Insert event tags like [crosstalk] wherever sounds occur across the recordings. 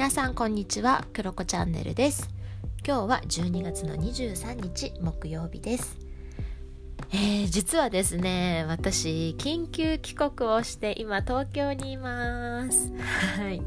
皆さんこんにちは。クロコチャンネルです。今日は12月の23日木曜日です。えー、実はですね私緊急帰国をして今東京にいます。はい。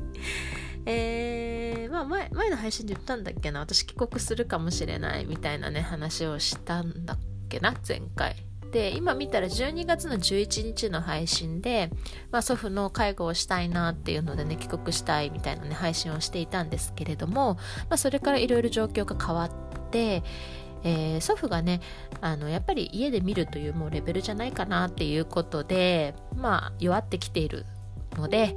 えー、まあ前前の配信で言ったんだっけな。私帰国するかもしれないみたいなね話をしたんだっけな前回。で今見たら12月の11日の配信で、まあ、祖父の介護をしたいなっていうのでね帰国したいみたいなね配信をしていたんですけれども、まあ、それからいろいろ状況が変わってえー、祖父がねあのやっぱり家で見るというもうレベルじゃないかなっていうことでまあ弱ってきているので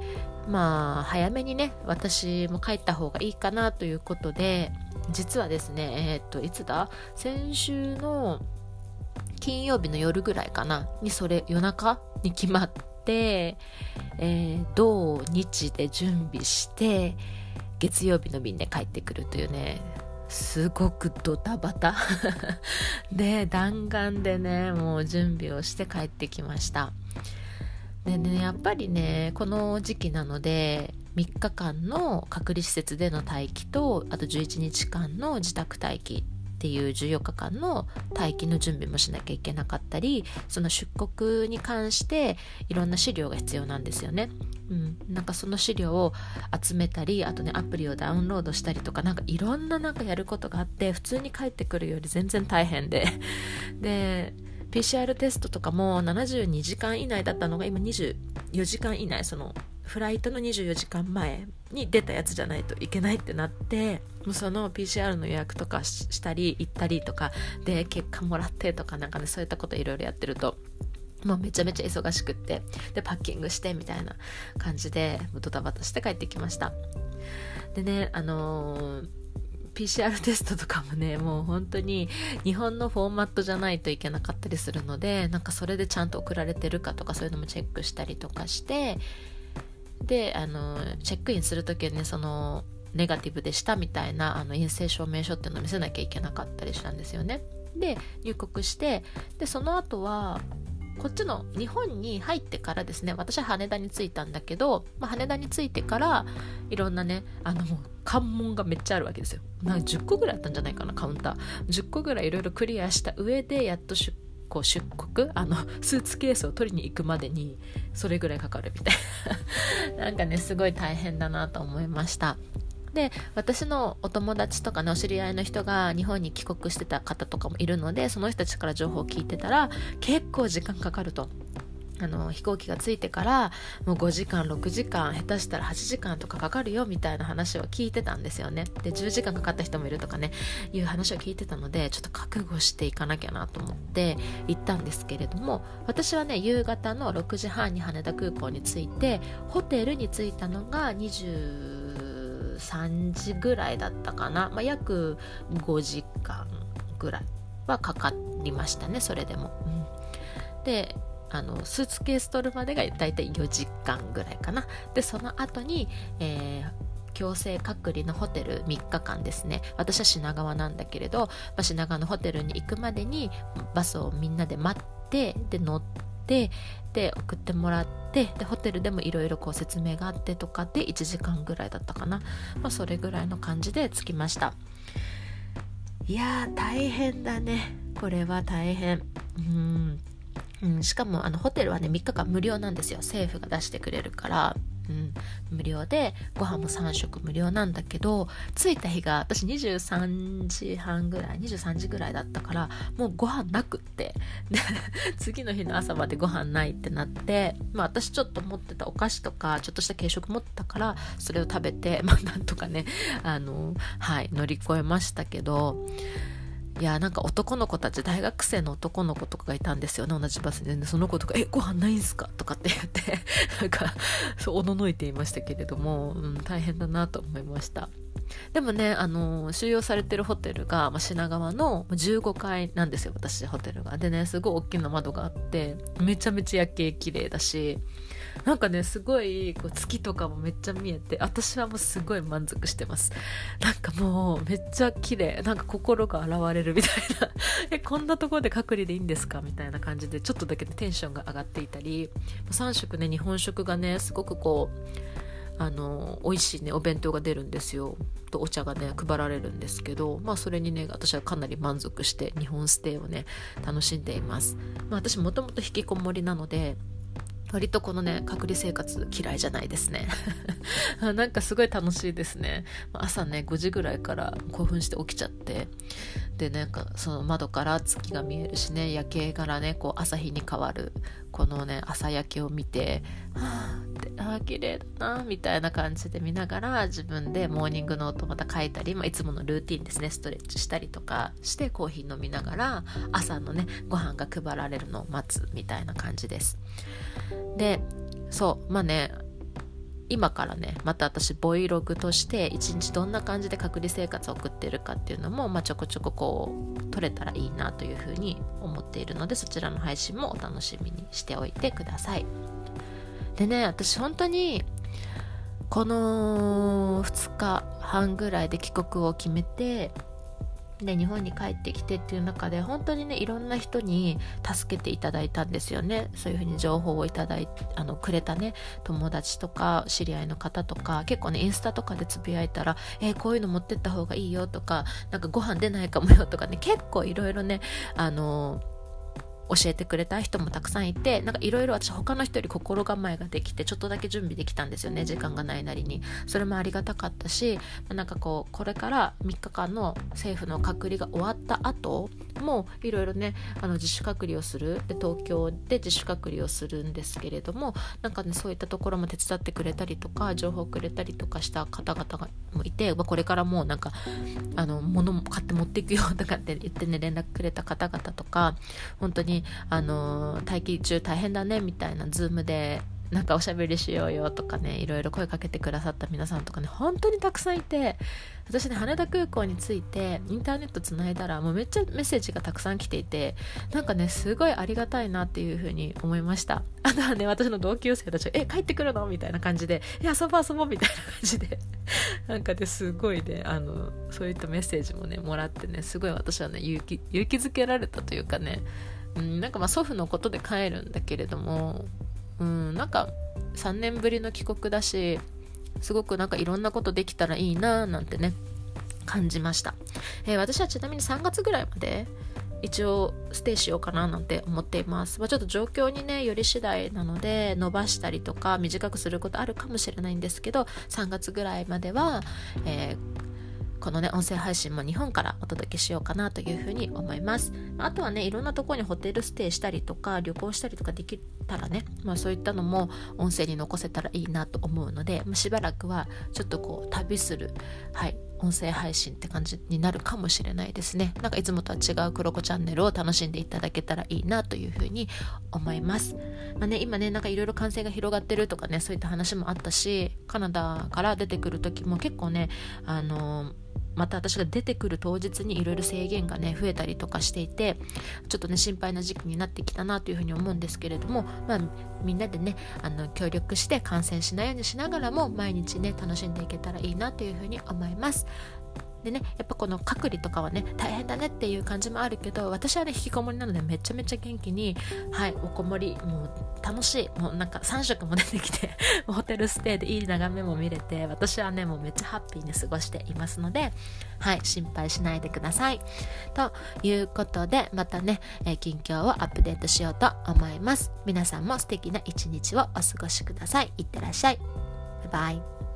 まあ早めにね私も帰った方がいいかなということで実はですねえー、っといつだ？先週の金曜日の夜ぐらいかなにそれ夜中に決まって、えー、土日で準備して月曜日の便で帰ってくるというねすごくドタバタ。[laughs] で弾丸でねもう準備をして帰ってきました。でねやっぱりねこの時期なので3日間の隔離施設での待機とあと11日間の自宅待機っていう14日間の待機の準備もしなきゃいけなかったりその出国に関していろんな資料が必要なんですよね。うん、なんかその資料を集めたりあとねアプリをダウンロードしたりとかなんかいろんななんかやることがあって普通に帰ってくるより全然大変で。[laughs] で PCR テストとかも72時間以内だったのが今24時間以内。そのフライトの24時間前に出たやつじゃないといけないってなってもうその PCR の予約とかしたり行ったりとかで結果もらってとかなんかねそういったこといろいろやってるともうめちゃめちゃ忙しくってでパッキングしてみたいな感じでドタバタして帰ってきました。でねあのー PCR テストとかもねもう本当に日本のフォーマットじゃないといけなかったりするのでなんかそれでちゃんと送られてるかとかそういうのもチェックしたりとかしてであのチェックインする時はねそのネガティブでしたみたいなあの陰性証明書っていうのを見せなきゃいけなかったりしたんですよね。で入国してでその後はこっちの日本に入ってからですね私は羽田に着いたんだけど、まあ、羽田に着いてからいろんなねあの関門がめっちゃあるわけですよ。なんか10個ぐらいあったんじゃないかなカウンター。10個ぐらいいろいろクリアした上でやっと出こう出国あの [laughs] スーツケースを取りに行くまでにそれぐらいかかるみたいな。[laughs] なんかねすごい大変だなと思いました。で私のお友達とかのお知り合いの人が日本に帰国してた方とかもいるのでその人たちから情報を聞いてたら結構時間かかると。あの飛行機が着いてからもう5時間6時間下手したら8時間とかかかるよみたいな話を聞いてたんですよね。で10時間かかった人もいるとかねいう話を聞いてたのでちょっと覚悟していかなきゃなと思って行ったんですけれども私はね夕方の6時半に羽田空港に着いてホテルに着いたのが23時ぐらいだったかな、まあ、約5時間ぐらいはかかりましたねそれでも、うん、であのスーツケース取るまでがだいたい4時間ぐらいかな。でその後に、えー、強制隔離のホテル3日間ですね。私は品川なんだけれど、まあ、品川のホテルに行くまでにバスをみんなで待ってで乗ってで送ってもらってでホテルでもいろいろ説明があってとかで1時間ぐらいだったかな、まあ、それぐらいの感じで着きました。いやー大変だね。これは大変。うん。うん、しかもあのホテルはね3日間無料なんですよ。政府が出してくれるから、うん、無料でご飯も3食無料なんだけど着いた日が私23時半ぐらい23時ぐらいだったからもうご飯なくって。で次の日の朝までご飯ないってなって、まあ、私ちょっと持ってたお菓子とかちょっとした軽食持ってたからそれを食べてまあなんとかねあのはい乗り越えましたけど。いやなんか男の子たち大学生の男の子とかがいたんですよね同じバスで、ね、その子とか「えご飯ないんすか?」とかって言ってなんかそうおののいていましたけれども、うん、大変だなと思いました。でもねあの収容されてるホテルが、まあ、品川の15階なんですよ私ホテルが。でねすごい大きな窓があってめちゃめちゃ夜景綺麗だしなんかねすごいこう月とかもめっちゃ見えて私はもうすごい満足してます。なんかもうめっちゃ綺麗なんか心が洗われるみたいな。[laughs] えこんなところで隔離でいいんですかみたいな感じでちょっとだけテンションが上がっていたり。3食ね日本食がねすごくこうあの美味しいねお弁当が出るんですよ。とお茶がね配られるんですけどまあそれにね私はかなり満足して日本ステイをね楽しんでいます、まあ、私もともと引きこもりなので割とこのね隔離生活嫌いじゃないですね。[laughs] なんかすごい楽しいですね。朝ね5時ぐらいから興奮して起きちゃって。でなんかその窓から月が見えるしね夜景からねこう朝日に変わるこのね朝焼けを見てはあってあ綺麗だなみたいな感じで見ながら自分でモーニングノートまた書いたり、まあ、いつものルーティンですね。ストレッチしたりとかしてコーヒー飲みながら朝のねご飯が配られるのを待つみたいな感じです。でそうまあね今からねまた私ボイログとして一日どんな感じで隔離生活を送ってるかっていうのも、まあ、ちょこちょここう撮れたらいいなというふうに思っているのでそちらの配信もお楽しみにしておいてください。でね私本当にこの2日半ぐらいで帰国を決めてで日本に帰ってきてっていう中で本当にねいろんな人に助けていただいたんですよね。そういうふうに情報をいただいあのくれたね友達とか知り合いの方とか結構ねインスタとかでつぶやいたら「えー、こういうの持ってった方がいいよ」とか「なんかご飯出ないかもよ」とかね結構いろいろねあのー教えてくれた人もたくさんいてなんかいろいろ私他の人より心構えができてちょっとだけ準備できたんですよね時間がないなりに。それもありがたかったしなんかこうこれから3日間の政府の隔離が終わった後もいろいろねあの自主隔離をするで東京で自主隔離をするんですけれどもなんかねそういったところも手伝ってくれたりとか情報くれたりとかした方々もいて、まあ、これからもうなんかあの物も買って持っていくよとかって言ってね連絡くれた方々とか本当にあの待機中大変だねみたいなズームでなんかおしゃべりしようよとかねいろいろ声かけてくださった皆さんとかね本当にたくさんいて私ね羽田空港に着いてインターネットつないだらもうめっちゃメッセージがたくさん来ていてなんかねすごいありがたいなっていう風に思いました [laughs] あとはね私の同級生たちが「え帰ってくるの?」みたいな感じで「え遊ぼう遊ぼう」みたいな感じで [laughs] なんかですごいねあのそういったメッセージもねもらってねすごい私はね勇気勇気づけられたというかねうん、なんかまあ祖父のことで帰るんだけれどもうん、なんか3年ぶりの帰国だしすごくなんかいろんなことできたらいいななんてね感じました、えー、私はちなみに3月ぐらいまで一応ステイしようかななんて思っています、まあ、ちょっと状況にねより次第なので伸ばしたりとか短くすることあるかもしれないんですけど3月ぐらいまでは、えーこのね、音声配信も日本からお届けしようかなというふうに思います。あとはね、いろんなところにホテルステイしたりとか、旅行したりとかできたらね、まあそういったのも音声に残せたらいいなと思うので、しばらくはちょっとこう旅する、はい、音声配信って感じになるかもしれないですね。なんかいつもとは違う黒子チャンネルを楽しんでいただけたらいいなというふうに思います。まあね、今ね、なんかいろいろ感染が広がってるとかね、そういった話もあったし、カナダから出てくる時も結構ね、あのまた私が出てくる当日にいろいろ制限がね増えたりとかしていてちょっとね心配な時期になってきたなというふうに思うんですけれども、まあ、みんなでねあの協力して感染しないようにしながらも毎日ね楽しんでいけたらいいなというふうに思います。でねやっぱこの隔離とかはね大変だねっていう感じもあるけど私はね引きこもりなのでめちゃめちゃ元気にはいおこもりもう楽しい。もうなんか3食も出てきて [laughs] ホテルステイでいい眺めも見れて私はねもうめっちゃハッピーに過ごしていますのではい心配しないでください。ということでまたね、え、近況をアップデートしようと思います。皆さんも素敵な一日をお過ごしください。いってらっしゃい。バイバイ。